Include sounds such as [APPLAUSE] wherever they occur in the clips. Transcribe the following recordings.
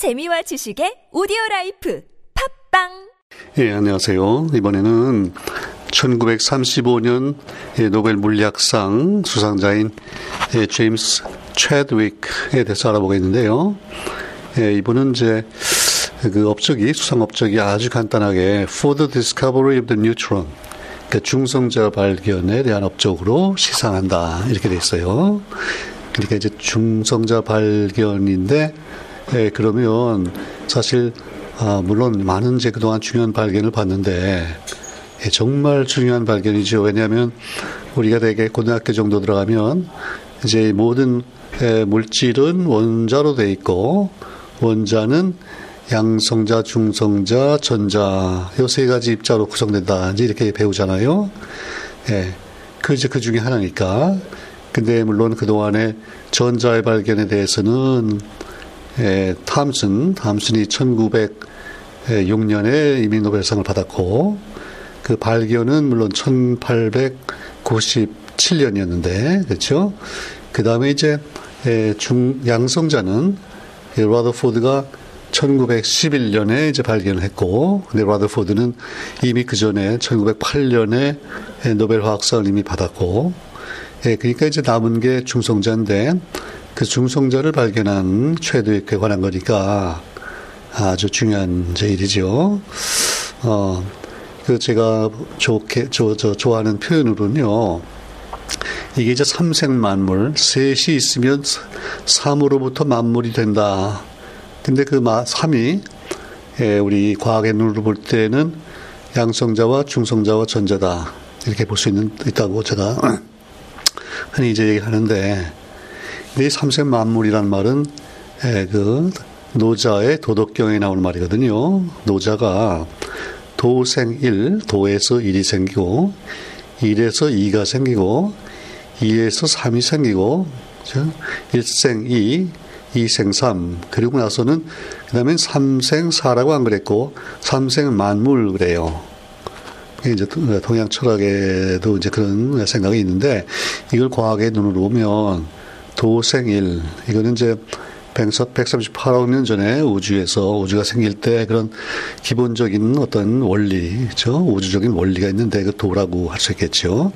재미와 지식의 오디오 라이프 팟빵 예, 안녕하세요. 이번에는 1935년 노벨 물리학상 수상자인 예, 제임스 채드윅에 대해서 알아보겠는데요. 예, 이분은 이제 그 업적이 수상 업적이 아주 간단하게 For the Discovery of the Neutron 그 중성자 발견에 대한 업적으로 시상한다 이렇게 돼 있어요. 그러니까 이제 중성자 발견인데 예, 그러면 사실 아, 물론 많은 제 그동안 중요한 발견을 봤는데 예, 정말 중요한 발견이죠. 왜냐하면 우리가 대개 고등학교 정도 들어가면 이제 모든 예, 물질은 원자로 돼 있고 원자는 양성자, 중성자, 전자 요 세 가지 입자로 구성된다. 이제 이렇게 배우잖아요. 예. 그 이제 그 중에 하나니까. 근데 물론 그 동안에 전자의 발견에 대해서는 예, 탐슨, 탐슨이 1906년에 이미 노벨상을 받았고 그 발견은 물론 1897년이었는데 그렇죠. 그 다음에 이제 예, 중 양성자는 예, 라더포드가 1911년에 이제 발견을 했고, 근데 라더포드는 이미 그 전에 1908년에 노벨 화학상을 이미 받았고, 예, 그러니까 이제 남은 게 중성자인데, 그 중성자를 발견한 최도익에 관한 거니까 아주 중요한 이제 일이죠. 어, 그 제가 좋게, 저, 저, 좋아하는 표현으로는요, 이게 이제 삼생 만물, 셋이 있으면 삼으로부터 만물이 된다. 근데 그 삼이 예, 우리 과학의 눈으로 볼 때는 양성자와 중성자와 전자다. 이렇게 볼 수 있는, 있다고 제가 [CLEARS THROAT] 흔히 이제 얘기하는데, 이 삼생 만물이란 말은 예, 그 노자의 도덕경에 나오는 말이거든요. 노자가 도생일, 도에서 일이 생기고, 일에서 이가 생기고, 이에서 삼이 생기고, 일생이, 이생삼 그리고 나서는 그 다음에 삼생사라고 안 그랬고 삼생만물 그래요. 이제 동양 철학에도 이제 그런 생각이 있는데 이걸 과학의 눈으로 보면 도생일 이거는 이제 138억 년 전에 우주에서 우주가 생길 때 그런 기본적인 어떤 원리 죠. 우주적인 원리가 있는데 그 도라고 할 수 있겠죠.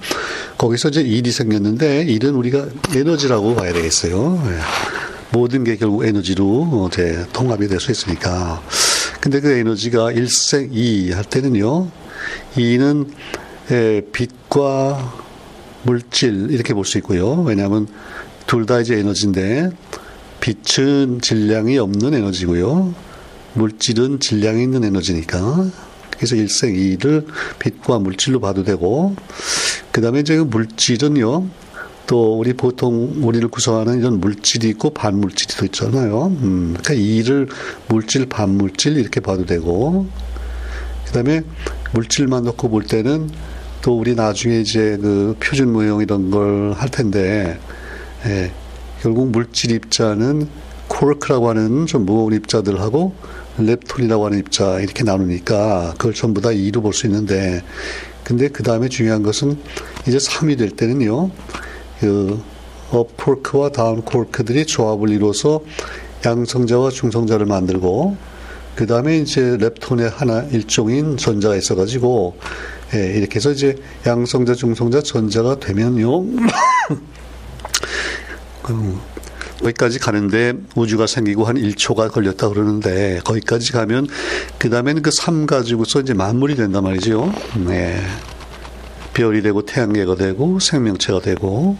거기서 이제 일이 생겼는데 일은 우리가 에너지라고 봐야 되겠어요. 모든 게 결국 에너지로 이제 통합이 될 수 있으니까. 근데 그 에너지가 일생 이 할 때는요, 이는 빛과 물질 이렇게 볼 수 있고요. 왜냐하면 둘 다 이제 에너지인데 빛은 질량이 없는 에너지고요. 물질은 질량이 있는 에너지니까. 그래서 일생 이를 빛과 물질로 봐도 되고, 그 다음에 이제 물질은요, 또 우리 보통 우리를 구성하는 이런 물질이 있고 반물질이 또 있잖아요. 음, 그러니까 이를 물질, 반물질 이렇게 봐도 되고, 그다음에 물질만 놓고 볼 때는 또 우리 나중에 이제 그 표준 모형 이런 걸 할 텐데, 예, 결국 물질 입자는 코르크라고 하는 좀 무거운 입자들하고 렙톤이라고 하는 입자 이렇게 나누니까 그걸 전부 다 이로 볼 수 있는데, 근데 그 다음에 중요한 것은 이제 3이 될 때는요. 그 업코크와 다운 코크들이 조합을 이루어서 양성자와 중성자를 만들고 그 다음에 이제 렙톤의 하나 일종인 전자가 있어가지고 예, 이렇게 해서 이제 양성자, 중성자, 전자가 되면요. 음, 거기까지 가는데 우주가 생기고 한 1초가 걸렸다 그러는데 거기까지 가면 그 다음에는 그3 가지고서 이제 만물이 된단 말이죠. 네. 별이 되고 태양계가 되고 생명체가 되고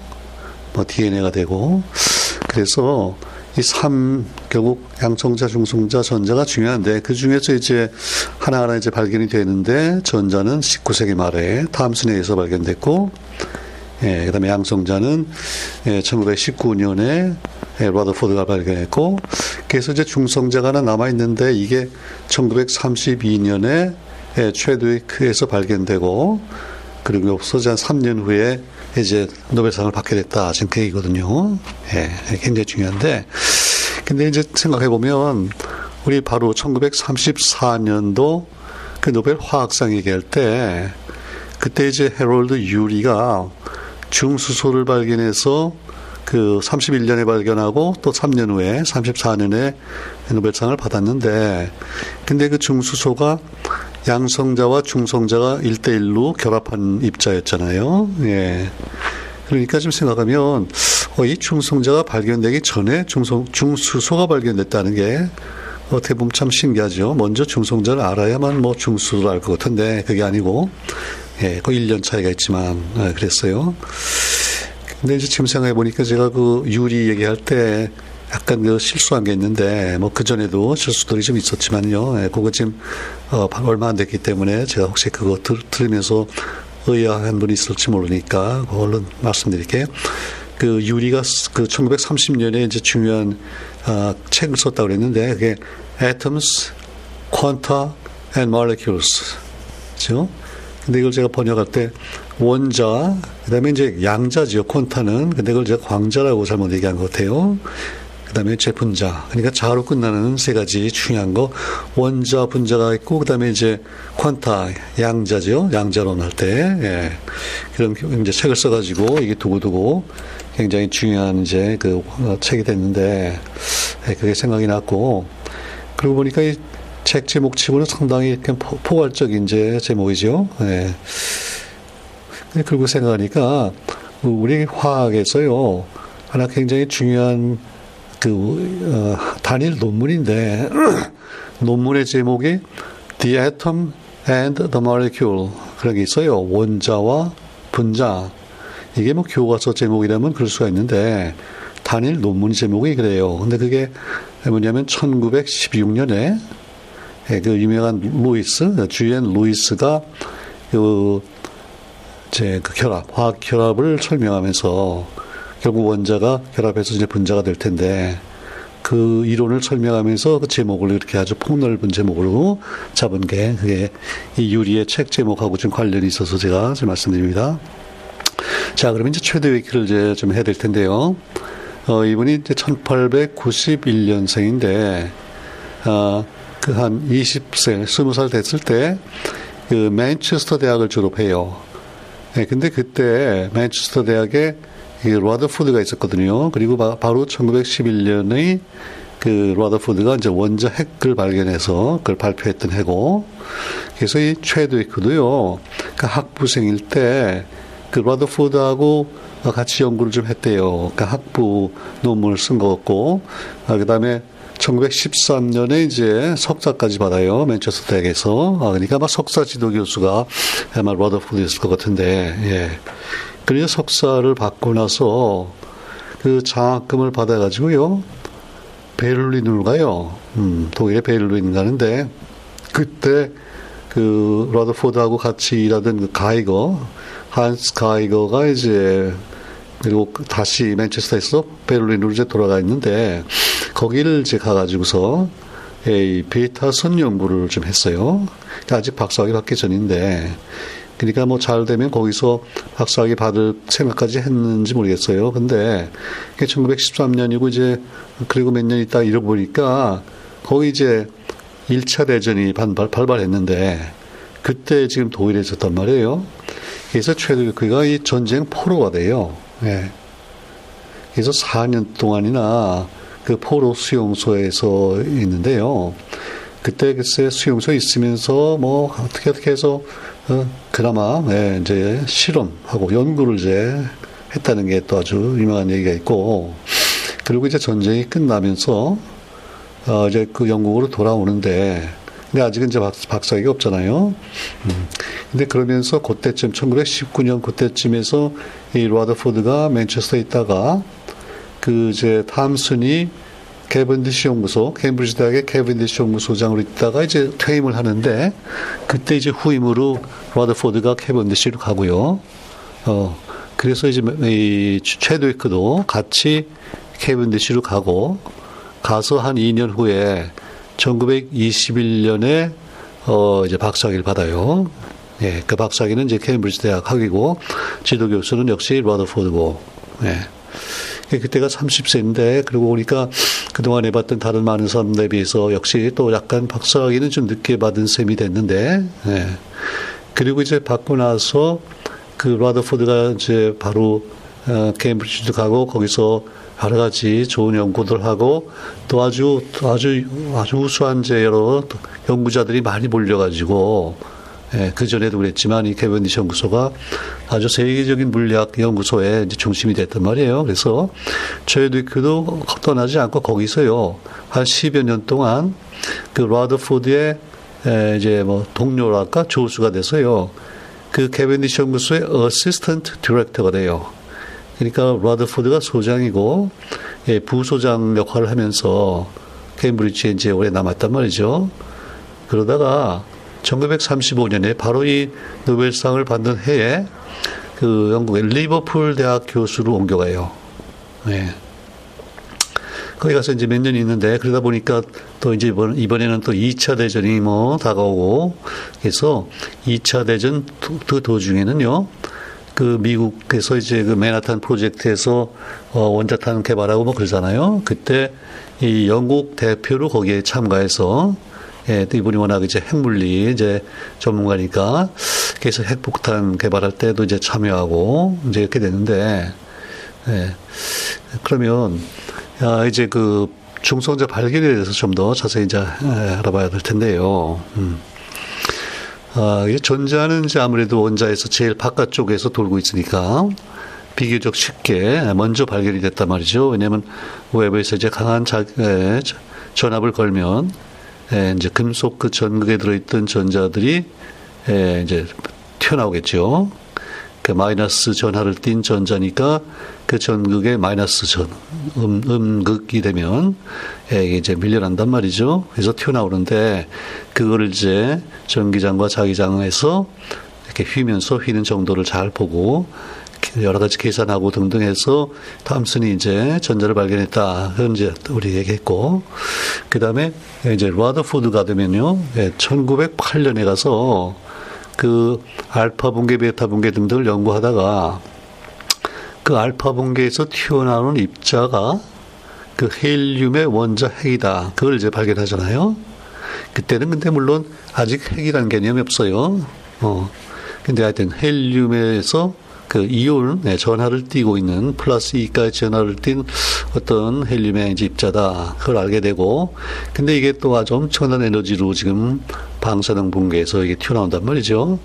뭐 DNA가 되고 그래서 이삼 결국 양성자, 중성자, 전자가 중요한데 그 중에서 이제 하나하나 이제 발견이 되는데 전자는 19세기 말에 탐슨에 의해서 발견됐고 예, 그다음에 양성자는 예, 1919년에 예, 라더포드가 발견했고 그래서 이제 중성자가 하나 남아 있는데 이게 1932년에 예, 최드위크에서 발견되고 그리고 없어진 한 3년 후에 이제 노벨상을 받게 됐다. 지금 그 얘기거든요. 예, 굉장히 중요한데. 근데 이제 생각해 보면 우리 바로 1934년도 그 노벨 화학상 얘기할 때 그때 이제 헤롤드 유리가 중수소를 발견해서 그 31년에 발견하고 또 3년 후에 34년에 노벨상을 받았는데 근데 그 중수소가 양성자와 중성자가 1대1로 결합한 입자였잖아요. 예. 그러니까 좀 생각하면 어, 이 중성자가 발견되기 전에 중성, 중수소가 발견됐다는 게 어떻게 보면 참 신기하죠. 먼저 중성자를 알아야만 뭐 중수를 알 것 같은데 그게 아니고 예, 그 1년 차이가 있지만 예, 그랬어요. 근데 이제 지금 생각해 보니까 제가 그 유리 얘기할 때 약간 그 실수한 게 있는데 뭐 그 전에도 실수들이 좀 있었지만요. 예, 그거 지금 어, 얼마 안 됐기 때문에 제가 혹시 그거 들, 들으면서 의아한 분이 있을지 모르니까 얼른 말씀드릴게요. 그 유리가 그 1930년에 이제 중요한 어, 책을 썼다고 그랬는데 그게 Atoms, Quanta and Molecules. 그죠? 근데 이걸 제가 번역할 때 원자, 그 다음에 이제 양자지요, 콘타는. 근데 그걸 제가 광자라고 잘못 얘기한 것 같아요. 그 다음에 제 분자. 그러니까 자로 끝나는 세 가지 중요한 거. 원자, 분자가 있고, 그 다음에 이제 퀀타, 양자죠. 양자론 할 때. 예. 그런 이제 책을 써가지고 이게 두고두고 굉장히 중요한 이제 그 어, 책이 됐는데, 예, 그게 생각이 났고, 그러고 보니까 이 책 제목 치고는 상당히 포괄적인 이제 제목이죠. 예. 그리고 생각하니까 우리 화학에서요 하나 굉장히 중요한 그 어, 단일 논문인데 [CLEARS THROAT] 논문의 제목이 The Atom and the Molecule 그런 게 있어요. 원자와 분자 이게 뭐 교과서 제목이라면 그럴 수가 있는데 단일 논문 제목이 그래요. 근데 그게 뭐냐면 1916년에 예, 그 유명한 루이스 G.N. 루이스가 그 제그 결합 화학 결합을 설명하면서 결국 원자가 결합해서 이제 분자가 될 텐데 그 이론을 설명하면서 그 제목을 이렇게 아주 폭넓은 제목으로 잡은 게 그게 이 유리의 책 제목하고 좀 관련이 있어서 제가 좀 말씀드립니다. 자, 그러면 이제 최대 위키를 이제 좀 해야 될 텐데요. 어, 이분이 이제 1891년생인데, 어, 그 한 20세, 20살 됐을 때, 그 맨체스터 대학을 졸업해요. 네, 근데 그때 맨체스터 대학에 라더푸드가 있었거든요. 그리고 바, 로 1911년의 그 라더푸드가 이제 원자 핵을 발견해서 그걸 발표했던 해고. 그래서 이 최드위크도요. 그 학부생일 때그 라더푸드하고 같이 연구를 좀 했대요. 그 학부 논문을 쓴것 같고, 아, 그 다음에 1913년에 이제 석사까지 받아요. 맨체스터 대학에서. 아, 그러니까 아마 석사 지도 교수가 아마 러더푸드였을 것 같은데, 예. 그래서 석사를 받고 나서 그 장학금을 받아가지고요. 베를린으로 가요. 음, 독일의 베를린 가는데, 그때 그 러더포드하고 같이 일하던 그 가이거, 한스 가이거가 이제 그리고 다시 맨체스터에서 베를린으로 이제 돌아가 있는데 거기를 이제 가 가지고서 이 베타선 연구를 좀 했어요. 그러니까 아직 박사학위 받기 전인데 그러니까 뭐 잘 되면 거기서 박사학위 받을 생각까지 했는지 모르겠어요. 근데 1913년이고 이제 그리고 몇 년 있다 잃어보니까 거기 이제 1차 대전이 반발, 발발했는데 그때 지금 독일에 있었단 말이에요. 그래서 최도교가 이 전쟁 포로가 돼요. 예. 그래서 4년 동안이나 그 포로 수용소에서 있는데요. 그때 글쎄 수용소에 있으면서 뭐 어떻게 어떻게 해서 어, 그나마 예, 이제 실험하고 연구를 이제 했다는 게 또 아주 유명한 얘기가 있고 그리고 이제 전쟁이 끝나면서 어, 이제 그 영국으로 돌아오는데 근데 아직은 이제 박, 사학위가 없잖아요. 음. 근데 그러면서 그때쯤 1919년 그때쯤에서 이 라더포드가 맨체스터에 있다가 그 이제 탐슨이 캐븐디시 연구소, 케임브리지 대학의 캐븐디시 연구소장으로 있다가 이제 퇴임을 하는데 그때 이제 후임으로 라더포드가 캐븐디시로 가고요. 어 그래서 이제 이 채드윅도 같이 캐븐디시로 가고 가서 한 2년 후에 1921년에 어 이제 박사학위를 받아요. 예, 그 박사학위는 이제 케임브리지 대학 학위고 지도 교수는 역시 라더포드고. 예. 그때가 30세인데 그러고 보니까 그동안 해봤던 다른 많은 사람들에 비해서 역시 또 약간 박사학위는 좀 늦게 받은 셈이 됐는데 예. 그리고 이제 받고 나서 그 라더포드가 이제 바로 어, 케임브리지도 가고 거기서 여러 가지 좋은 연구들 하고 또 아주 또 아주 아주 우수한 제 여러 연구자들이 많이 몰려가지고 예, 그 전에도 그랬지만 이 캐벤디시 연구소가 아주 세계적인 물리학 연구소의 중심이 됐단 말이에요. 그래서 그도 떠나지 않고 거기서요 한 10여 년 동안 그 라더포드의 에, 이제 뭐 동료랄까 조수가 돼서요 그 캐벤디시 연구소의 assistant director가 돼요. 그러니까 라더포드가 소장이고 예, 부소장 역할을 하면서 케임브리지에 이제 오래 남았단 말이죠. 그러다가 1935년에 바로 이 노벨상을 받는 해에 그 영국의 리버풀 대학 교수로 옮겨가요. 네. 거기 가서 이제 몇 년 있는데 그러다 보니까 또 이제 이번, 이번에는 또 2차 대전이 뭐 다가오고 그래서 2차 대전 그 도중에는요. 그 미국에서 이제 그 맨하탄 프로젝트에서 어 원자탄 개발하고 뭐 그러잖아요. 그때 이 영국 대표로 거기에 참가해서 예, 또 이분이 워낙 이제 핵물리 이제 전문가니까 그래서 핵폭탄 개발할 때도 이제 참여하고 이제 이렇게 되는데 예. 그러면 야, 이제 그 중성자 발견에 대해서 좀 더 자세히 이제 예, 알아봐야 될 텐데요. 음. 아, 이게 전자는 이제 아무래도 원자에서 제일 바깥쪽에서 돌고 있으니까 비교적 쉽게 먼저 발견이 됐단 말이죠. 왜냐하면 웹에서 이제 강한 자, 에, 전압을 걸면 에, 이제 금속 그 전극에 들어있던 전자들이 에, 이제 튀어나오겠죠. 그 마이너스 전하를 띤 전자니까 그 전극에 마이너스 전, 음, 음극이 되면 에, 이제 밀려난단 말이죠. 그래서 튀어나오는데 그거를 이제 전기장과 자기장에서 이렇게 휘면서 휘는 정도를 잘 보고 여러 가지 계산하고 등등 해서 탐슨이 이제 전자를 발견했다. 이제 우리 얘기했고, 그 다음에 이제 라더포드가 되면요, 1908년에 가서 그 알파 분계, 베타 분계 등등을 연구하다가 그 알파 분계에서 튀어나오는 입자가 그 헬륨의 원자 핵이다. 그걸 이제 발견하잖아요. 그때는 근데 물론 아직 핵이라는 개념이 없어요. 어. 근데 하여튼 헬륨에서 그 이온 네, 전하를 띠고 있는 플러스 2까지 전하를 띈 어떤 헬륨의 이제 입자다. 그걸 알게 되고 근데 이게 또 아주 엄청난 에너지로 지금 방사능 붕괴에서 이게 튀어나온단 말이죠.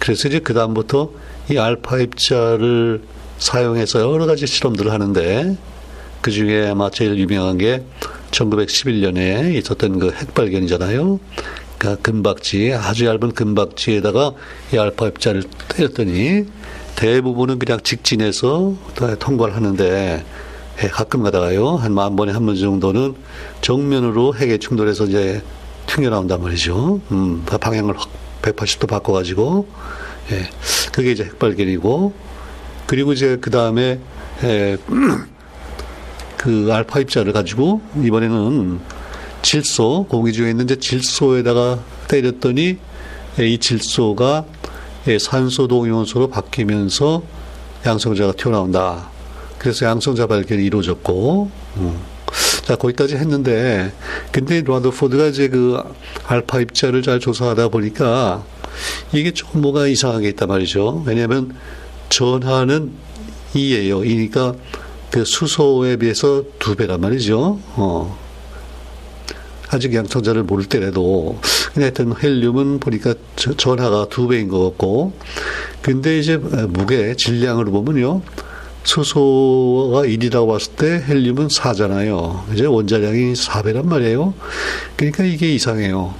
그래서 이제 그 다음부터 이 알파 입자를 사용해서 여러 가지 실험들을 하는데 그 중에 아마 제일 유명한 게 1911년에 있었던 그 핵발견이잖아요. 그러니까 금박지, 아주 얇은 금박지에다가 이 알파 입자를 때렸더니 대부분은 그냥 직진해서 통과를 하는데 가끔 가다가요 한 만 번에 한 번 정도는 정면으로 핵에 충돌해서 이제 튕겨 나온단 말이죠. 음, 방향을 확 180도 바꿔가지고 예, 그게 이제 핵발견이고 그리고 이제 그 다음에 예, [CLEARS THROAT] 그 알파 입자를 가지고 이번에는 질소 공기 중에 있는 이제 질소에다가 때렸더니 이 질소가 산소 동위원소로 바뀌면서 양성자가 튀어나온다. 그래서 양성자 발견이 이루어졌고, 음. 자, 거기까지 했는데, 근데 라더포드가 이제 그 알파 입자를 잘 조사하다 보니까 이게 조금 뭐가 이상하게 있단 말이죠. 왜냐하면 전하는 2예요. 이니까 그 수소에 비해서 두 배란 말이죠. 어. 아직 양성자를 모를 때라도 하여튼 헬륨은 보니까 전하가 두 배인 것 같고. 근데 이제 무게 질량으로 보면요. 수소가 1이라고 봤을 때 헬륨은 4잖아요. 이제 원자량이 4배란 말이에요. 그러니까 이게 이상해요.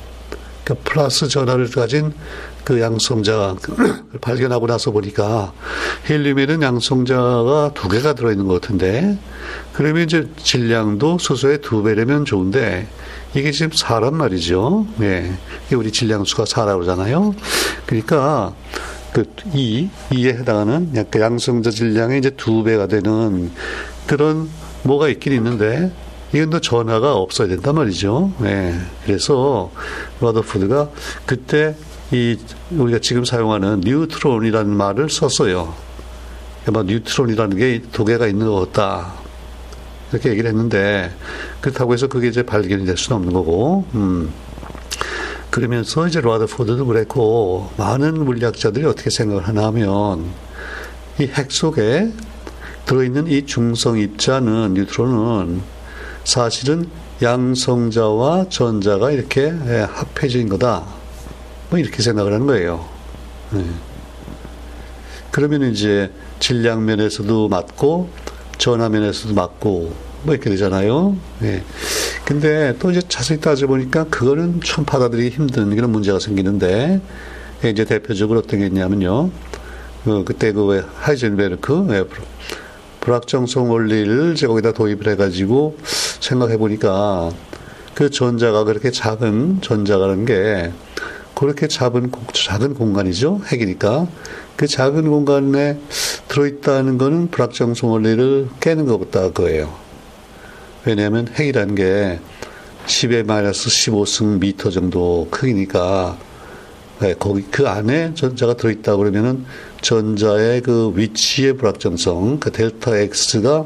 그러니까 플러스 전하를 가진 그 양성자 [CLEARS THROAT] 발견하고 나서 보니까 헬륨에는 양성자가 두 개가 들어있는 것 같은데. 그러면 이제 질량도 수소의 두 배라면 좋은데 이게 지금 4란 말이죠. 예. 우리 질량수가 4라고 그러잖아요. 그러니까 그 2, 2에 해당하는 약간 양성자 질량의 이제 두 배가 되는 그런 뭐가 있긴 있는데 이건 또 전하가 없어야 된단 말이죠. 예. 그래서 러더퍼드가 그때 이 우리가 지금 사용하는 neutron이라는 말을 썼어요. 뭐 neutron이라는 게 두 개가 있는 것 같다. 이렇게 얘기를 했는데 그렇다고 해서 그게 이제 발견이 될 수는 없는 거고. 음. 그러면서 이제 라더포드도 그랬고 많은 물리학자들이 어떻게 생각을 하나 하면 이 핵 속에 들어있는 이 중성 입자는 뉴트론은 사실은 양성자와 전자가 이렇게 예, 합해진 거다. 뭐 이렇게 생각을 하는 거예요. 네. 그러면 이제 질량 면에서도 맞고 전화 면에서도 맞고 뭐 이렇게 되잖아요. 예. 근데 또 이제 자세히 따져보니까 그거는 참 받아들이기 힘든 그런 문제가 생기는데 이제 대표적으로 어떤 게 있냐면요. 그 그때 그 하이젠베르크 예, 불확정성 원리를 이제 거기다 도입을 해가지고 생각해 보니까 그 전자가 그렇게 작은 전자라는 게 그렇게 작은 작은 공간이죠 핵이니까 그 작은 공간에 들어있다는 거는 불확정성 원리를 깨는 것보다 그거예요. 왜냐하면 핵이라는 게 10의 마이너스 15승 미터 정도 크기니까 네, 거기 그 안에 전자가 들어있다 그러면은 전자의 그 위치의 불확정성, 그 델타 X가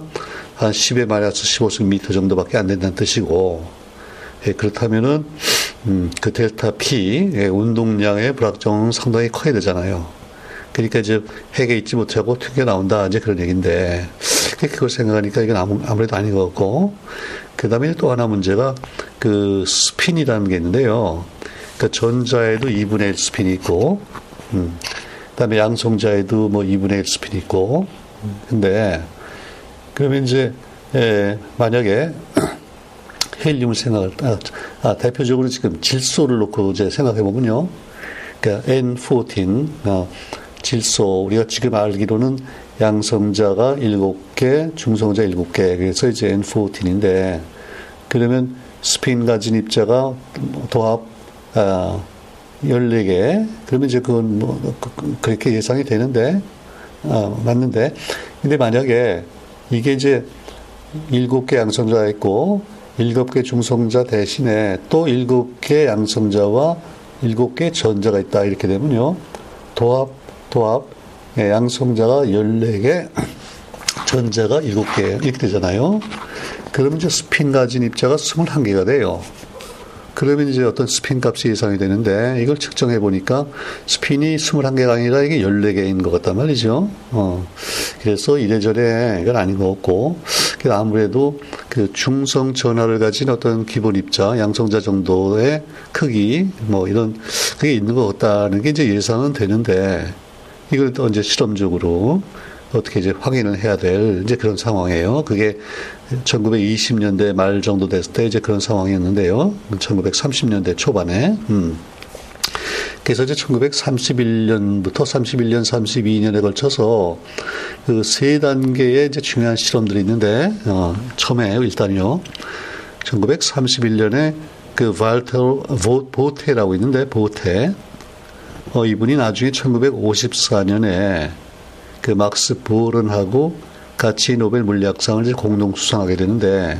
한 10의 마이너스 15승 미터 정도밖에 안 된다는 뜻이고, 예, 그렇다면은, 음, 그 델타 P, 예, 운동량의 불확정은 상당히 커야 되잖아요. 그러니까 이제 핵에 있지 못하고 튕겨 나온다, 이제 그런 얘기인데, 그걸 생각하니까 이건 아무, 아무래도 아닌 것 같고, 그 다음에 또 하나 문제가 그 스핀이라는 게 있는데요. 그 전자에도 2분의 1 스핀이 있고, 음, 그 다음에 양성자에도 뭐 2분의 1 스핀이 있고, 근데, 그러면 이제, 예, 만약에 헬륨을 생각할, 아, 아, 대표적으로 지금 질소를 놓고 이제 생각해 보면요. 그러니까 N14, 어, 질소, 우리가 지금 알기로는 양성자가 7개, 중성자 7개, 그래서 이제 N14인데, 그러면 스핀 가진 입자가 도합, 아, 14개, 그러면 이제 그건 뭐, 그, 그, 그렇게 예상이 되는데, 아, 맞는데, 근데 만약에 이게 이제 7개 양성자가 있고, 7개 중성자 대신에 또 7개 양성자와 7개 전자가 있다, 이렇게 되면요, 도합, 도합, 예, 양성자가 14개, [CLEARS THROAT] 전자가 7개, 이렇게 되잖아요. 그러면 이제 스핀 가진 입자가 21개가 돼요. 그러면 이제 어떤 스핀 값이 예상이 되는데 이걸 측정해 보니까 스핀이 21개가 아니라 이게 14개인 것 같단 말이죠. 어. 그래서 이래저래 이건 아닌 것 같고 아무래도 그 중성 전하를 가진 어떤 기본 입자, 양성자 정도의 크기 뭐 이런 그게 있는 것 같다는 게 이제 예상은 되는데 이걸 또 이제 실험적으로 어떻게 이제 확인을 해야 될 이제 그런 상황이에요. 그게 1920년대 말 정도 됐을 때 이제 그런 상황이었는데요. 1930년대 초반에. 음. 그래서 이제 1931년부터 31년, 32년에 걸쳐서 그 세 단계의 이제 중요한 실험들이 있는데, 어, 처음에 일단요. 1931년에 그 발터 보테라고 있는데, 보테. 어, 이분이 나중에 1954년에 그 막스 보른하고 같이 노벨 물리학상을 이제 공동 수상하게 되는데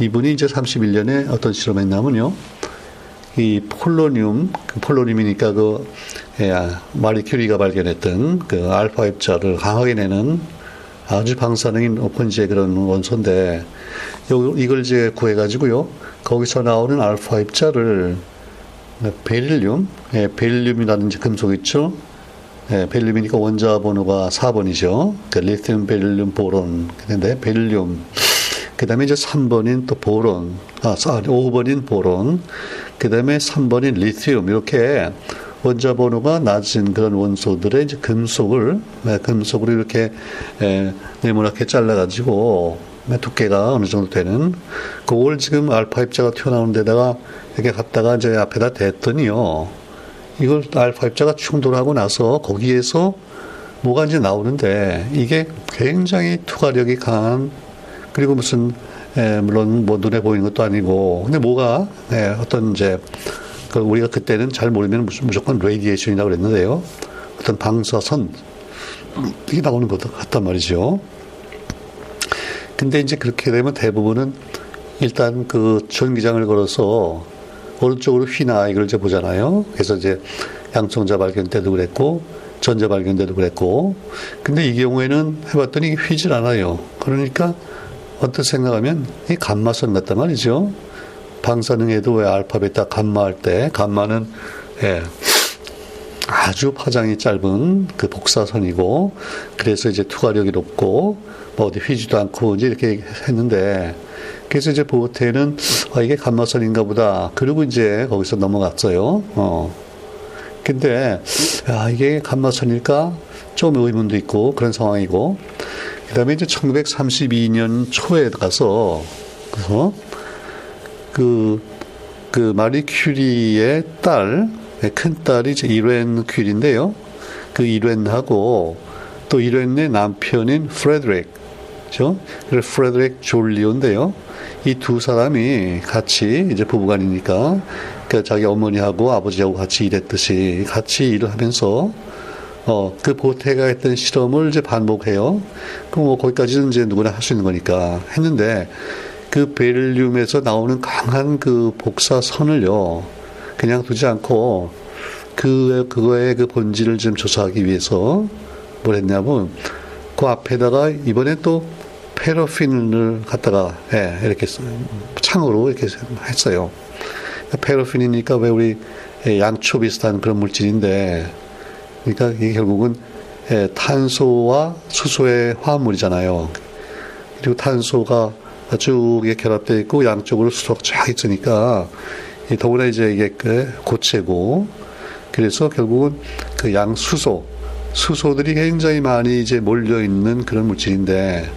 이분이 이제 31년에 어떤 실험을 했냐면요. 이 폴로늄, 그 폴로늄이니까 그 예, 마리 큐리가 발견했던 그 알파 입자를 강하게 내는 아주 높은 이제 그런 원소인데 이걸 이제 구해가지고요. 거기서 나오는 알파 입자를 베릴륨, 예, 베릴륨이라는 금속 있죠. 예, 벨륨이니까 원자 번호가 4번이죠. 그 리튬, 벨륨, 보론. 근데 벨륨. 그 다음에 이제 3번인 또 보론. 아, 5번인 보론. 그 다음에 3번인 리튬. 이렇게 원자 번호가 낮은 그런 원소들의 이제 금속을, 네, 금속으로 이렇게 예, 네모나게 잘라가지고 두께가 어느 정도 되는 그걸 지금 알파 입자가 튀어나오는 데다가 이렇게 갖다가 이제 앞에다 댔더니요. 이걸 알파 입자가 충돌하고 나서 거기에서 뭐가 이제 나오는데 이게 굉장히 투과력이 강한 그리고 무슨 에, 물론 뭐 눈에 보이는 것도 아니고 근데 뭐가 에, 어떤 이제 그 우리가 그때는 잘 모르면 무조건 radiation이라고 그랬는데요. 어떤 방사선 이게 나오는 것 같단 말이죠. 근데 이제 그렇게 되면 대부분은 일단 그 전기장을 걸어서 오른쪽으로 휘나 이걸 이제 보잖아요. 그래서 이제 양성자 발견 때도 그랬고 전자 발견 때도 그랬고 근데 이 경우에는 해봤더니 휘질 않아요. 그러니까 어떻게 생각하면 이 감마선 같단 말이죠. 방사능에도 왜 알파, 베타, 감마 할 때 감마는 예, 아주 파장이 짧은 그 복사선이고 그래서 이제 투과력이 높고 뭐 어디 휘지도 않고 이제 이렇게 했는데 그래서 이제 보호테는 아 이게 감마선인가 보다 그리고 이제 거기서 넘어갔어요. 어. 근데 아 이게 감마선일까 좀 의문도 있고 그런 상황이고 그다음에 이제 1932년 초에 가서 그래서 그, 그 마리 큐리의 딸, 네, 큰 딸이 이제 이렌 큐리인데요. 그 이렌하고 또 이렌의 남편인 프레드릭, 그죠? 그래서 프레드릭 졸리오인데요. 이 두 사람이 같이 이제 부부간이니까 그 자기 어머니하고 아버지하고 같이 일했듯이 같이 일을 하면서 어, 그 보테가 했던 실험을 이제 반복해요. 그럼 뭐 거기까지는 이제 누구나 할 수 있는 거니까 했는데 그 베릴륨에서 나오는 강한 그 복사선을요, 그냥 두지 않고 그, 그거의 그 본질을 좀 조사하기 위해서 뭘 했냐면 그 앞에다가 이번에 또 페로핀을 갖다가 예, 이렇게 창으로 이렇게 했어요. 페로핀이니까 왜 우리 양초 비슷한 그런 물질인데 그러니까 이게 결국은 예, 탄소와 수소의 화합물이잖아요. 그리고 탄소가 쭉 결합되어 있고 양쪽으로 수소가 쫙 있으니까 더구나 이제 이게 그 고체고 그래서 결국은 그 양수소 수소들이 굉장히 많이 이제 몰려 있는 그런 물질인데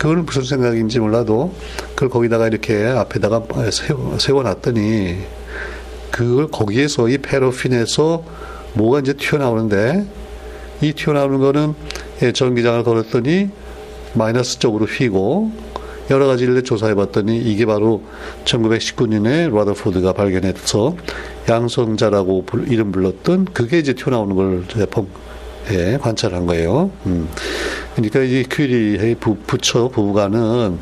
그거는 무슨 생각인지 몰라도 그걸 거기다가 이렇게 앞에다가 세워, 세워놨더니 그걸 거기에서 이 페로핀에서 뭐가 이제 튀어나오는데 이 튀어나오는 거는 예, 전기장을 걸었더니 마이너스 쪽으로 휘고 여러 가지를 조사해 봤더니 이게 바로 1919년에 라더포드가 발견해서 양성자라고 이름 불렀던 그게 이제 튀어나오는 걸 예, 관찰한 거예요. 음. 그러니까 이 퀴리의 부, 부처 부부가는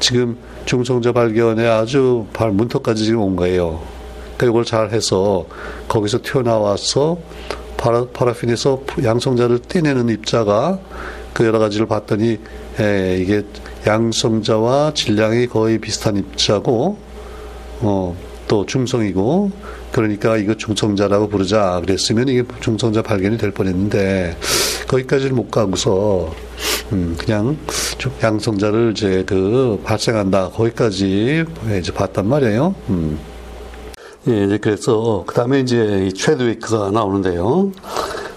지금 중성자 발견에 아주 발 문턱까지 지금 온 거예요. 그러니까 이걸 잘 해서 거기서 튀어나와서 파라, 파라핀에서 양성자를 떼내는 입자가 그 여러 가지를 봤더니 에, 이게 양성자와 질량이 거의 비슷한 입자고 어, 또 중성이고 그러니까 이거 중성자라고 부르자 그랬으면 이게 중성자 발견이 될 뻔했는데 거기까지는 못 가고서 음, 그냥 양성자를 이제 그 발생한다 거기까지 이제 봤단 말이에요. 음. 예, 이제 그래서 그 다음에 이제 이 최드위크가 나오는데요.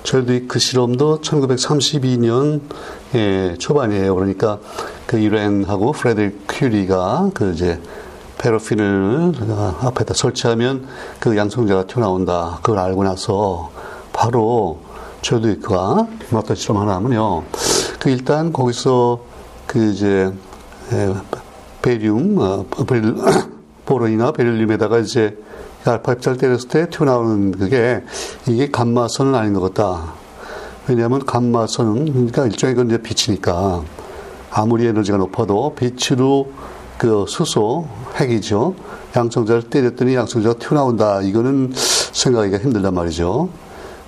최드위크 실험도 1932년 예, 초반이에요. 그러니까 그 유렌하고 프레드릭 큐리가 그 이제 페로핀을 앞에다 설치하면 그 양성자가 튀어나온다. 그걸 알고 나서 바로 최드위크가 어떤 실험 하나 하면요. 그 일단 거기서 그 이제 베리움, 어, [COUGHS] 보론이나 베릴륨에다가 이제 알파 입자를 때렸을 때 튀어나오는 그게 이게 감마선은 아닌 것 같다. 왜냐하면 감마선은 그러니까 일종의 건 이제 빛이니까 아무리 에너지가 높아도 빛으로 그 수소 핵이죠. 양성자를 때렸더니 양성자가 튀어나온다. 이거는 생각하기가 힘들단 말이죠.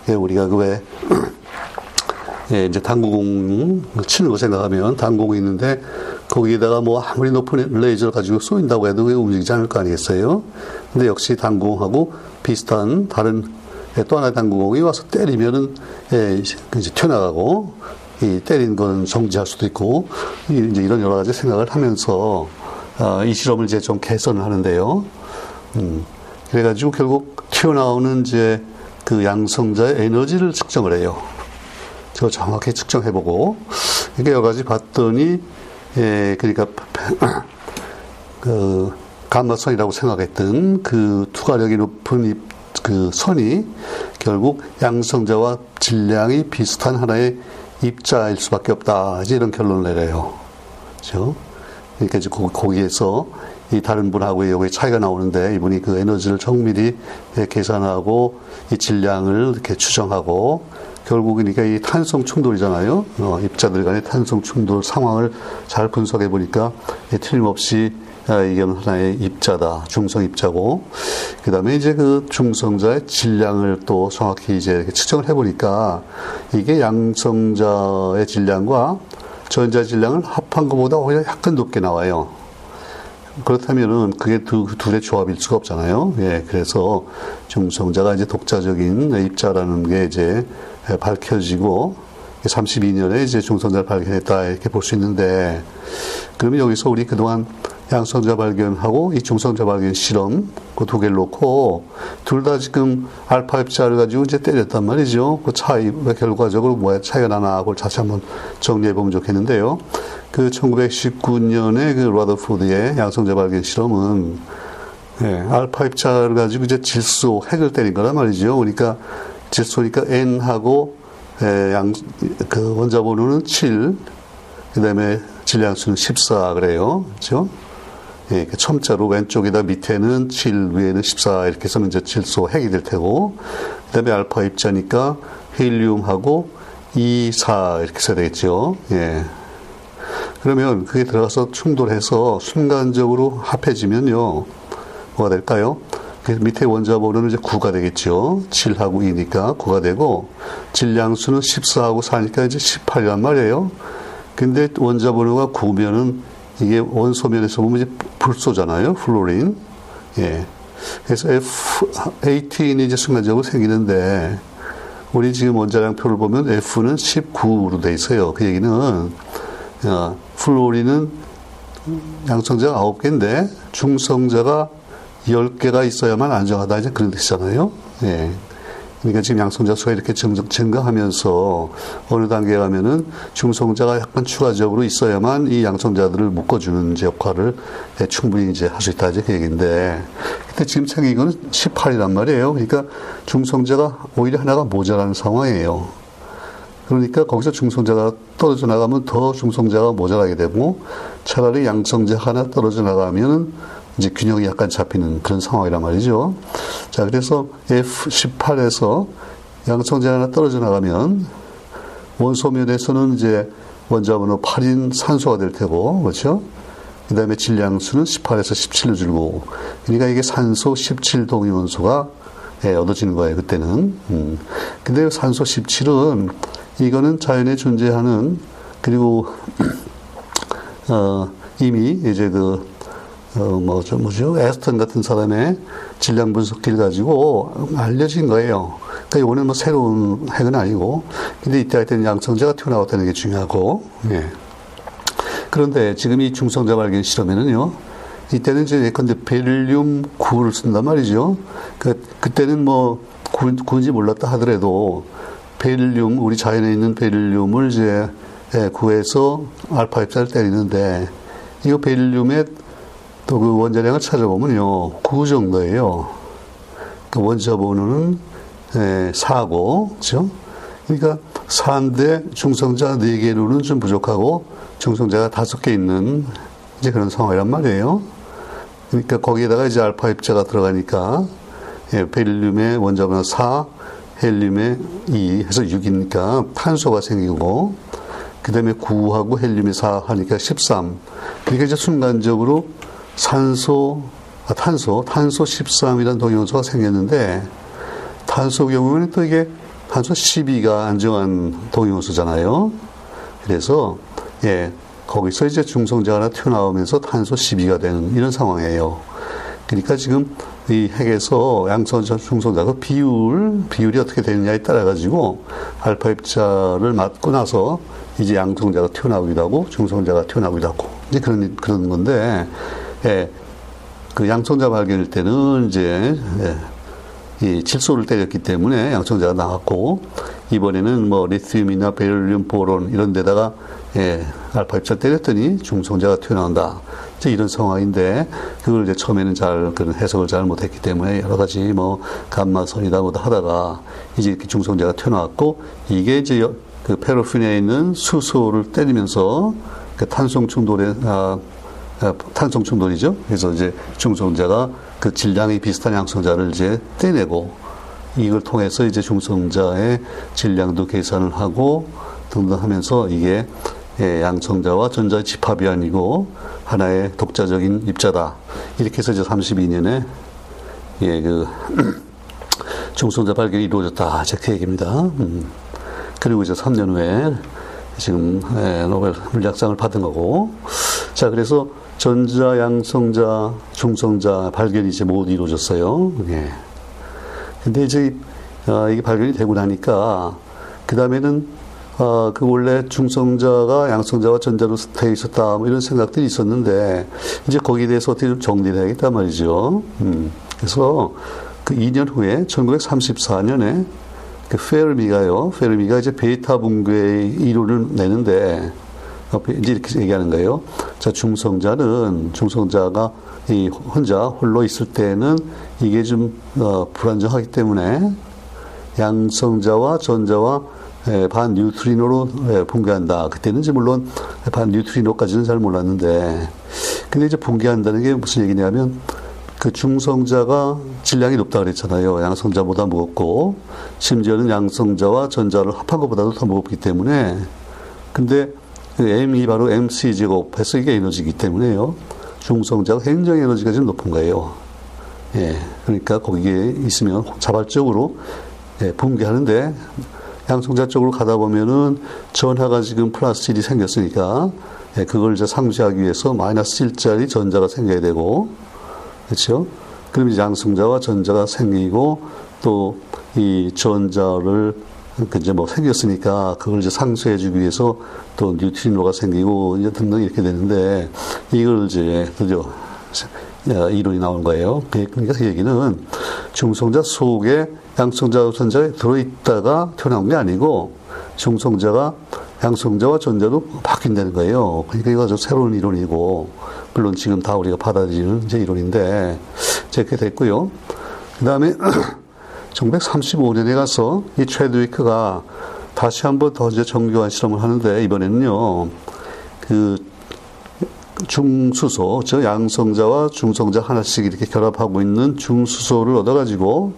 예, 우리가 그왜 예, 이제 당구공 치는 거 생각하면 당구공이 있는데 거기에다가 뭐 아무리 높은 레이저를 가지고 쏘인다고 해도 왜 움직이지 않을 거 아니겠어요? 근데 역시 당구공하고 비슷한 다른 예, 또 하나의 당구공이 와서 때리면은 예, 이제 튀어나가고 이 때린 건 정지할 수도 있고 이제 이런 여러 가지 생각을 하면서 어, 이 실험을 이제 좀 개선을 하는데요. 음, 그래가지고 결국 튀어나오는 이제 그 양성자의 에너지를 측정을 해요. 저 정확히 측정해보고 이게 여러 가지 봤더니 예, 그러니까 [CLEARS THROAT] 그 감마선이라고 생각했던 그 투과력이 높은 그 선이 결국 양성자와 질량이 비슷한 하나의 입자일 수밖에 없다. 이제 이런 결론을 내려요. 그죠? 그러니까 이제 거기에서 이 다른 분하고의 여기 차이가 나오는데 이분이 그 에너지를 정밀히 계산하고 이 질량을 이렇게 추정하고 결국 그러니까 이 탄성 충돌이잖아요. 어, 입자들 간의 탄성 충돌 상황을 잘 분석해 보니까 틀림없이 아, 이게 하나의 입자다. 중성 입자고. 그 다음에 이제 그 중성자의 질량을 또 정확히 이제 측정을 해보니까 이게 양성자의 질량과 전자 질량을 합한 것보다 오히려 약간 높게 나와요. 그렇다면은 그게 두, 둘의 조합일 수가 없잖아요. 예, 그래서 중성자가 이제 독자적인 입자라는 게 이제 밝혀지고 32년에 이제 중성자를 발견했다 이렇게 볼 수 있는데 그러면 여기서 우리 그동안 양성자 발견하고 이 중성자 발견 실험 그 두 개를 놓고 둘 다 지금 알파 입자를 가지고 이제 때렸단 말이죠. 그 차이 결과적으로 뭐야 차이가 나나 그걸 다시 한번 정리해 보면 좋겠는데요. 그 1919년에 그 라더포드의 양성자 발견 실험은 예, 알파 입자를 가지고 이제 질소 핵을 때린 거란 말이죠. 그러니까 질소니까 N하고 예, 양, 그 원자 번호는 7, 그 다음에 질량수는 14 그래요. 그렇죠? 예, 첨자로 왼쪽에다 밑에는 7, 위에는 14 이렇게 해서 이제 질소 핵이 될 테고, 그 다음에 알파 입자니까 헬륨하고 2, 4 이렇게 써야 되겠죠. 예. 그러면 그게 들어가서 충돌해서 순간적으로 합해지면요. 뭐가 될까요? 그 밑에 원자 번호는 이제 9가 되겠죠. 7하고 2니까 9가 되고, 질량수는 14하고 4니까 이제 18이란 말이에요. 근데 원자 번호가 9면은 이게 원소면에서 보면 이제 불소잖아요. 플로린. 예. 그래서 F, 18이 이제 순간적으로 생기는데, 우리 지금 원자량 표를 보면 F는 19로 돼 있어요. 그 얘기는, 어, 플로린은 양성자가 9개인데, 중성자가 10개가 있어야만 안정하다. 이제 그런 뜻이잖아요. 예. 그러니까 지금 양성자 수가 이렇게 증가하면서 어느 단계에 가면은 중성자가 약간 추가적으로 있어야만 이 양성자들을 묶어주는 이제 역할을 충분히 이제 할 수 있다 이제 그 얘기인데 근데 지금 생긴 거는 18이란 말이에요. 그러니까 중성자가 오히려 하나가 모자라는 상황이에요. 그러니까 거기서 중성자가 떨어져 나가면 더 중성자가 모자라게 되고 차라리 양성자 하나 떨어져 나가면은 이제 균형이 약간 잡히는 그런 상황이란 말이죠. 자, 그래서 F18에서 양성자 하나 떨어져 나가면 원소면에서는 이제 원자번호 8인 산소가 될 테고, 그렇죠? 그 다음에 질량수는 18에서 17로 줄고, 그러니까 이게 산소 17 동위원소가 예, 얻어지는 거예요, 그때는. 음. 근데 산소 17은 이거는 자연에 존재하는, 그리고, [CLEARS THROAT] 어, 이미 이제 그, 어, 뭐, 저, 뭐죠? 에스턴 같은 사람의 질량 분석기를 가지고 알려진 거예요. 그러니까 이거는 뭐 새로운 핵은 아니고, 근데 이때 하여튼 양성자가 튀어나왔다는 게 중요하고, 예. 그런데 지금 이 중성자 발견 실험에는요, 이때는 이제 예컨대 베릴륨 9를 쓴단 말이죠. 그, 그때는 뭐, 구, 군지 몰랐다 하더라도, 베릴륨, 우리 자연에 있는 베릴륨을 이제, 예, 구해서 알파 입자를 때리는데, 이거 베릴륨의 또 그 원자량을 찾아보면요, 9 정도예요. 그 원자 번호는 예, 4고, 그죠? 그러니까 4인데 중성자 4개로는 좀 부족하고 중성자가 5개 있는 이제 그런 상황이란 말이에요. 그러니까 거기에다가 이제 알파 입자가 들어가니까 예, 베릴륨의 원자 번호 4, 헬륨의 2 해서 6이니까 탄소가 생기고 그 다음에 9하고 헬륨이 4 하니까 13. 그러니까 이제 순간적으로 산소, 아, 탄소, 탄소 13이라는 동위원소가 생겼는데, 탄소 경우에는 또 이게 탄소 12가 안정한 동위원소잖아요. 그래서, 예, 거기서 이제 중성자가 하나 튀어나오면서 탄소 12가 되는 이런 상황이에요. 그러니까 지금 이 핵에서 양성자, 중성자가 비율, 비율이 어떻게 되느냐에 따라 가지고 알파 입자를 맞고 나서 이제 양성자가 튀어나오기도 하고 중성자가 튀어나오기도 하고 이제 그런, 그런 건데, 예, 그 양성자 발견일 때는 이제 예, 이 질소를 때렸기 때문에 양성자가 나왔고 이번에는 뭐 리튬이나 베릴륨, 보론 이런 데다가 예, 알파 입자 때렸더니 중성자가 튀어나온다. 이제 이런 상황인데 그걸 이제 처음에는 잘 그런 해석을 잘 못했기 때문에 여러 가지 뭐 감마선이다 뭐다 하다가 이제 이렇게 중성자가 튀어나왔고 이게 이제 그 페로핀에 있는 수소를 때리면서 그 탄성 충돌에 아, 아, 탄성 충돌이죠. 그래서 이제 중성자가 그 질량이 비슷한 양성자를 이제 떼내고 이걸 통해서 이제 중성자의 질량도 계산을 하고 등등 하면서 이게 예, 양성자와 전자의 집합이 아니고 하나의 독자적인 입자다. 이렇게 해서 이제 32년에 예, 그 [CLEARS THROAT] 중성자 발견이 이루어졌다. 제그 얘기입니다. 음. 그리고 이제 3년 후에 지금 예, 노벨 물리학상을 받은 거고. 자, 그래서 전자, 양성자, 중성자 발견이 이제 모두 이루어졌어요. 예. 근데 이제 어, 이게 발견이 되고 나니까 그 다음에는 어, 그 원래 중성자가 양성자와 전자로 돼 있었다 뭐 이런 생각들이 있었는데 이제 거기에 대해서 어떻게 좀 정리를 해야겠단 말이죠. 음. 그래서 그 2년 후에 1934년에 그 페르미가요. 페르미가 이제 베타 붕괴의 이론을 내는데 어, 이제 이렇게 얘기하는 거예요. 자, 중성자는 중성자가 이 혼자 홀로 있을 때는 이게 좀 어, 불안정하기 때문에 양성자와 전자와 예, 반 뉴트리노로 예, 붕괴한다. 그때는 이제 물론 반 뉴트리노까지는 잘 몰랐는데, 근데 이제 붕괴한다는 게 무슨 얘기냐면 그 중성자가 질량이 높다 그랬잖아요. 양성자보다 무겁고 심지어는 양성자와 전자를 합한 것보다도 더 무겁기 때문에 근데 그 M이 바로 MC 제곱해서 이게 에너지이기 때문에요. 중성자가 굉장히 에너지가 좀 높은 거예요. 예, 그러니까 거기에 있으면 자발적으로 예, 붕괴하는데 양성자 쪽으로 가다 보면은 전하가 지금 플러스 1이 생겼으니까 예, 그걸 이제 상쇄하기 위해서 마이너스 1짜리 전자가 생겨야 되고 그렇죠? 그럼 이제 양성자와 전자가 생기고 또 이 전자를 그 이제 뭐 생겼으니까 그걸 이제 상쇄해주기 위해서 또 뉴트리노가 생기고 이제 등등 이렇게 되는데 이걸 이제 그죠 이론이 나온 거예요. 그러니까 그 얘기는 중성자 속에 양성자 전자가 들어있다가 튀어나온 게 아니고 중성자가 양성자와 전자로 바뀐다는 거예요. 그러니까 이거 아주 새로운 이론이고 물론 지금 다 우리가 받아들이는 이제 이론인데 이렇게 됐고요. 그 다음에 [CLEARS THROAT] 1935년에 가서 이 최드위크가 다시 한번 더 이제 정교한 실험을 하는데 이번에는요 그 중수소, 즉 양성자와 중성자 하나씩 이렇게 결합하고 있는 중수소를 얻어가지고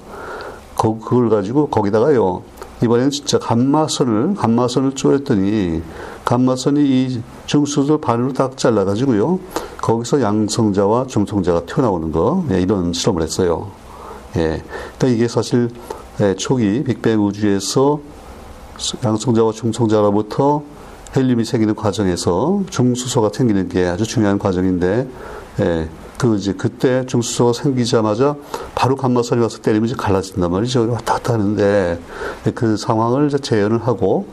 그걸 가지고 거기다가요 이번에는 진짜 감마선을 감마선을 쪼였더니 감마선이 이 중수소를 반으로 딱 잘라가지고요 거기서 양성자와 중성자가 튀어나오는 거 예, 이런 실험을 했어요. 예, 그러니까 이게 사실 예, 초기 빅뱅 우주에서 양성자와 중성자로부터 헬륨이 생기는 과정에서 중수소가 생기는 게 아주 중요한 과정인데, 예, 그 이제 그때 중수소가 생기자마자 바로 감마선이 와서 때리면 이제 갈라진단 말이죠. 왔다 갔다 하는데 그 상황을 이제 재현을 하고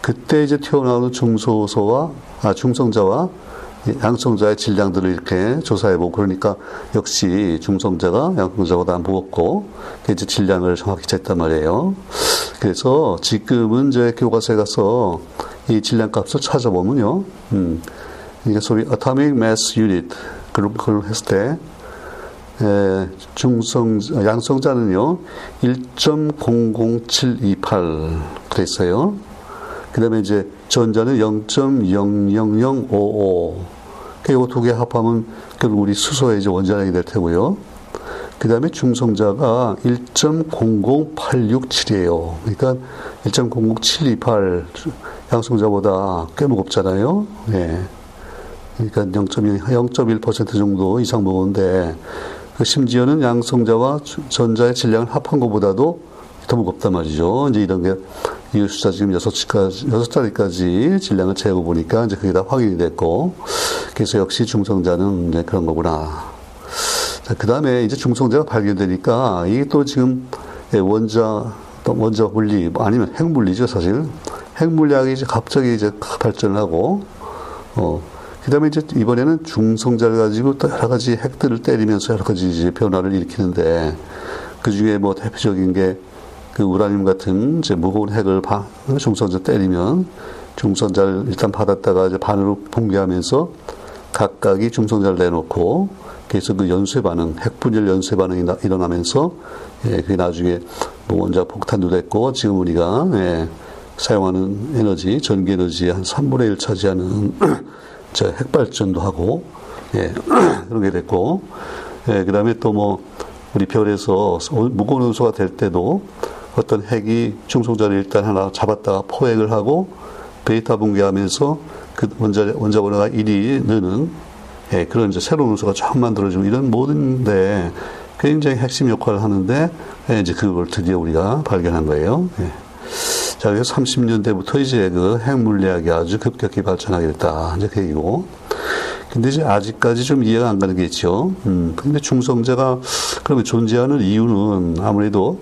그때 이제 튀어나오는 중소소와 아 중성자와 양성자의 질량들을 이렇게 조사해보고 그러니까 역시 중성자가 양성자보다 무겁고 이제 질량을 정확히 쟀단 말이에요. 그래서 지금은 이제 교과서에 가서 이 질량 값을 찾아보면요, 음, 이게 소위 atomic mass unit 그런 걸 했을 때 에, 중성 양성자는요 1.00728 그랬어요. 그 다음에 이제 전자는 0.00055. 이거 두 개 합하면 결국 우리 수소의 이제 원자량이 될 테고요. 그 다음에 중성자가 1.00867이에요. 그러니까 1.00728 양성자보다 꽤 무겁잖아요. 예. 그러니까 0.1% 정도 이상 무거운데 그 심지어는 양성자와 전자의 질량을 합한 것보다도 더 무겁단 말이죠. 이제 이런 게 이 숫자 지금 여섯 자리까지 여섯 자리까지 질량을 재고 보니까 이제 그게 다 확인이 됐고 그래서 역시 중성자는 이제 그런 거구나. 자, 그 다음에 이제 중성자가 발견되니까 이게 또 지금 원자 또 원자 물리 뭐 아니면 핵물리죠 사실 핵물리학이 이제 갑자기 이제 발전을 하고 어 그다음에 이제 이번에는 중성자를 가지고 또 여러 가지 핵들을 때리면서 여러 가지 이제 변화를 일으키는데 그 중에 뭐 대표적인 게 그 우라늄 같은 이제 무거운 핵을 바, 중성자 때리면 중성자를 일단 받았다가 이제 반으로 붕괴하면서 각각이 중성자를 내놓고 그래서 그 연쇄 반응, 핵분열 연쇄 반응이 나, 일어나면서 예, 그게 나중에 뭐 원자 폭탄도 됐고 지금 우리가 예, 사용하는 에너지, 전기 에너지의 한 3분의 1 차지하는 [CLEARS THROAT] 저 핵발전도 하고 예, [CLEARS THROAT] 그런 게 됐고 예, 그다음에 또 뭐 우리 별에서 무거운 원소가 될 때도 어떤 핵이 중성자를 일단 하나 잡았다가 포획을 하고 베이타 붕괴하면서 그 원자 원자 번호가 1이 느는 예, 그런 이제 새로운 원소가 처음 만들어지고 이런 모든데 굉장히 핵심 역할을 하는데 예, 이제 그걸 드디어 우리가 발견한 거예요. 예. 자, 그래서 30년대부터 이제 그 핵물리학이 아주 급격히 발전하게 됐다. 이제 그 얘기고. 근데 이제 아직까지 좀 이해가 안 가는 게 있죠. 음, 근데 중성자가 그러면 존재하는 이유는 아무래도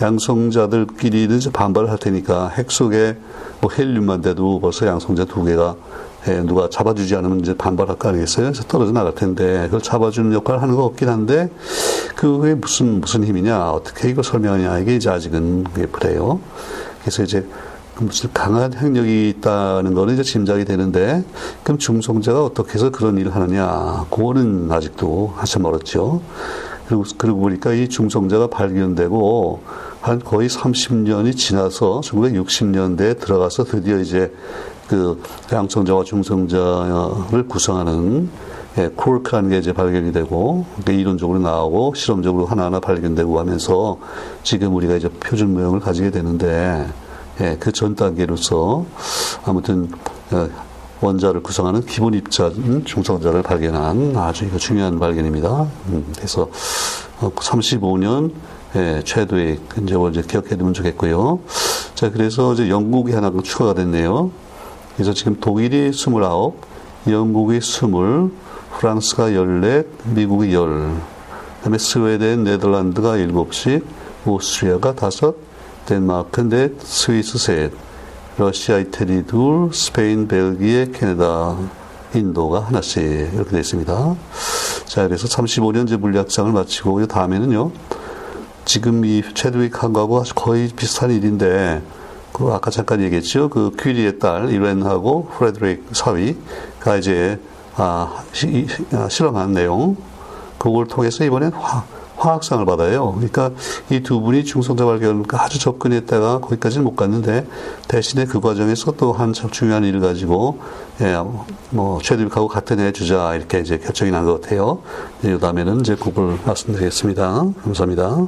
양성자들끼리는 이제 반발을 할 테니까 핵 속에 뭐 헬륨만 돼도 벌써 양성자 두 개가 예, 누가 잡아주지 않으면 이제 반발할 거 아니겠어요? 그래서 떨어져 나갈 텐데 그걸 잡아주는 역할을 하는 거 없긴 한데 그게 무슨 무슨 힘이냐 어떻게 이걸 설명하냐 이게 이제 아직은 그래요. 그래서 이제 무슨 강한 핵력이 있다는 거는 이제 짐작이 되는데 그럼 중성자가 어떻게 해서 그런 일을 하느냐 그거는 아직도 한참 멀었죠. 그리고 그러고 보니까 이 중성자가 발견되고 한 거의 30년이 지나서 1960년대에 들어가서 드디어 이제 그 양성자와 중성자를 구성하는 예, 코르크라는 게 이제 발견이 되고 이론적으로 나오고 실험적으로 하나하나 발견되고 하면서 지금 우리가 이제 표준 모형을 가지게 되는데 예, 그 전 단계로서 아무튼 어, 원자를 구성하는 기본 입자인 중성자를 발견한 아주 중요한 발견입니다. 음, 그래서 35년 어, 예, 최도의 이제 기억해 두면 좋겠고요. 자, 그래서 이제 영국이 하나 추가가 됐네요. 그래서 지금 독일이 29, 영국이 20, 프랑스가 14, 미국이 10, 그다음에 스웨덴, 네덜란드가 7씩, 오스트리아가 5, 덴마크 넷, 스위스 셋, 러시아, 이태리 둘, 스페인, 벨기에, 캐나다, 인도가 하나씩 이렇게 되어 있습니다. 자, 그래서 35년제 물리학장을 마치고 다음에는요. 지금 이 체드윅 한 거하고 거의 비슷한 일인데 그 아까 잠깐 얘기했죠. 그 퀴리의 딸 이렌하고 프레드릭 사위가 이제 아, 시, 아, 실험한 내용 그걸 통해서 이번엔 화, 화학상을 받아요. 그러니까 이 두 분이 중성자 발견 아주 접근했다가 거기까지는 못 갔는데 대신에 그 과정에서 또한 중요한 일을 가지고 예, 뭐 최드빅하고 같은 해 주자 이렇게 이제 결정이 난 것 같아요. 이 다음에는 이제 그걸 말씀드리겠습니다. 감사합니다.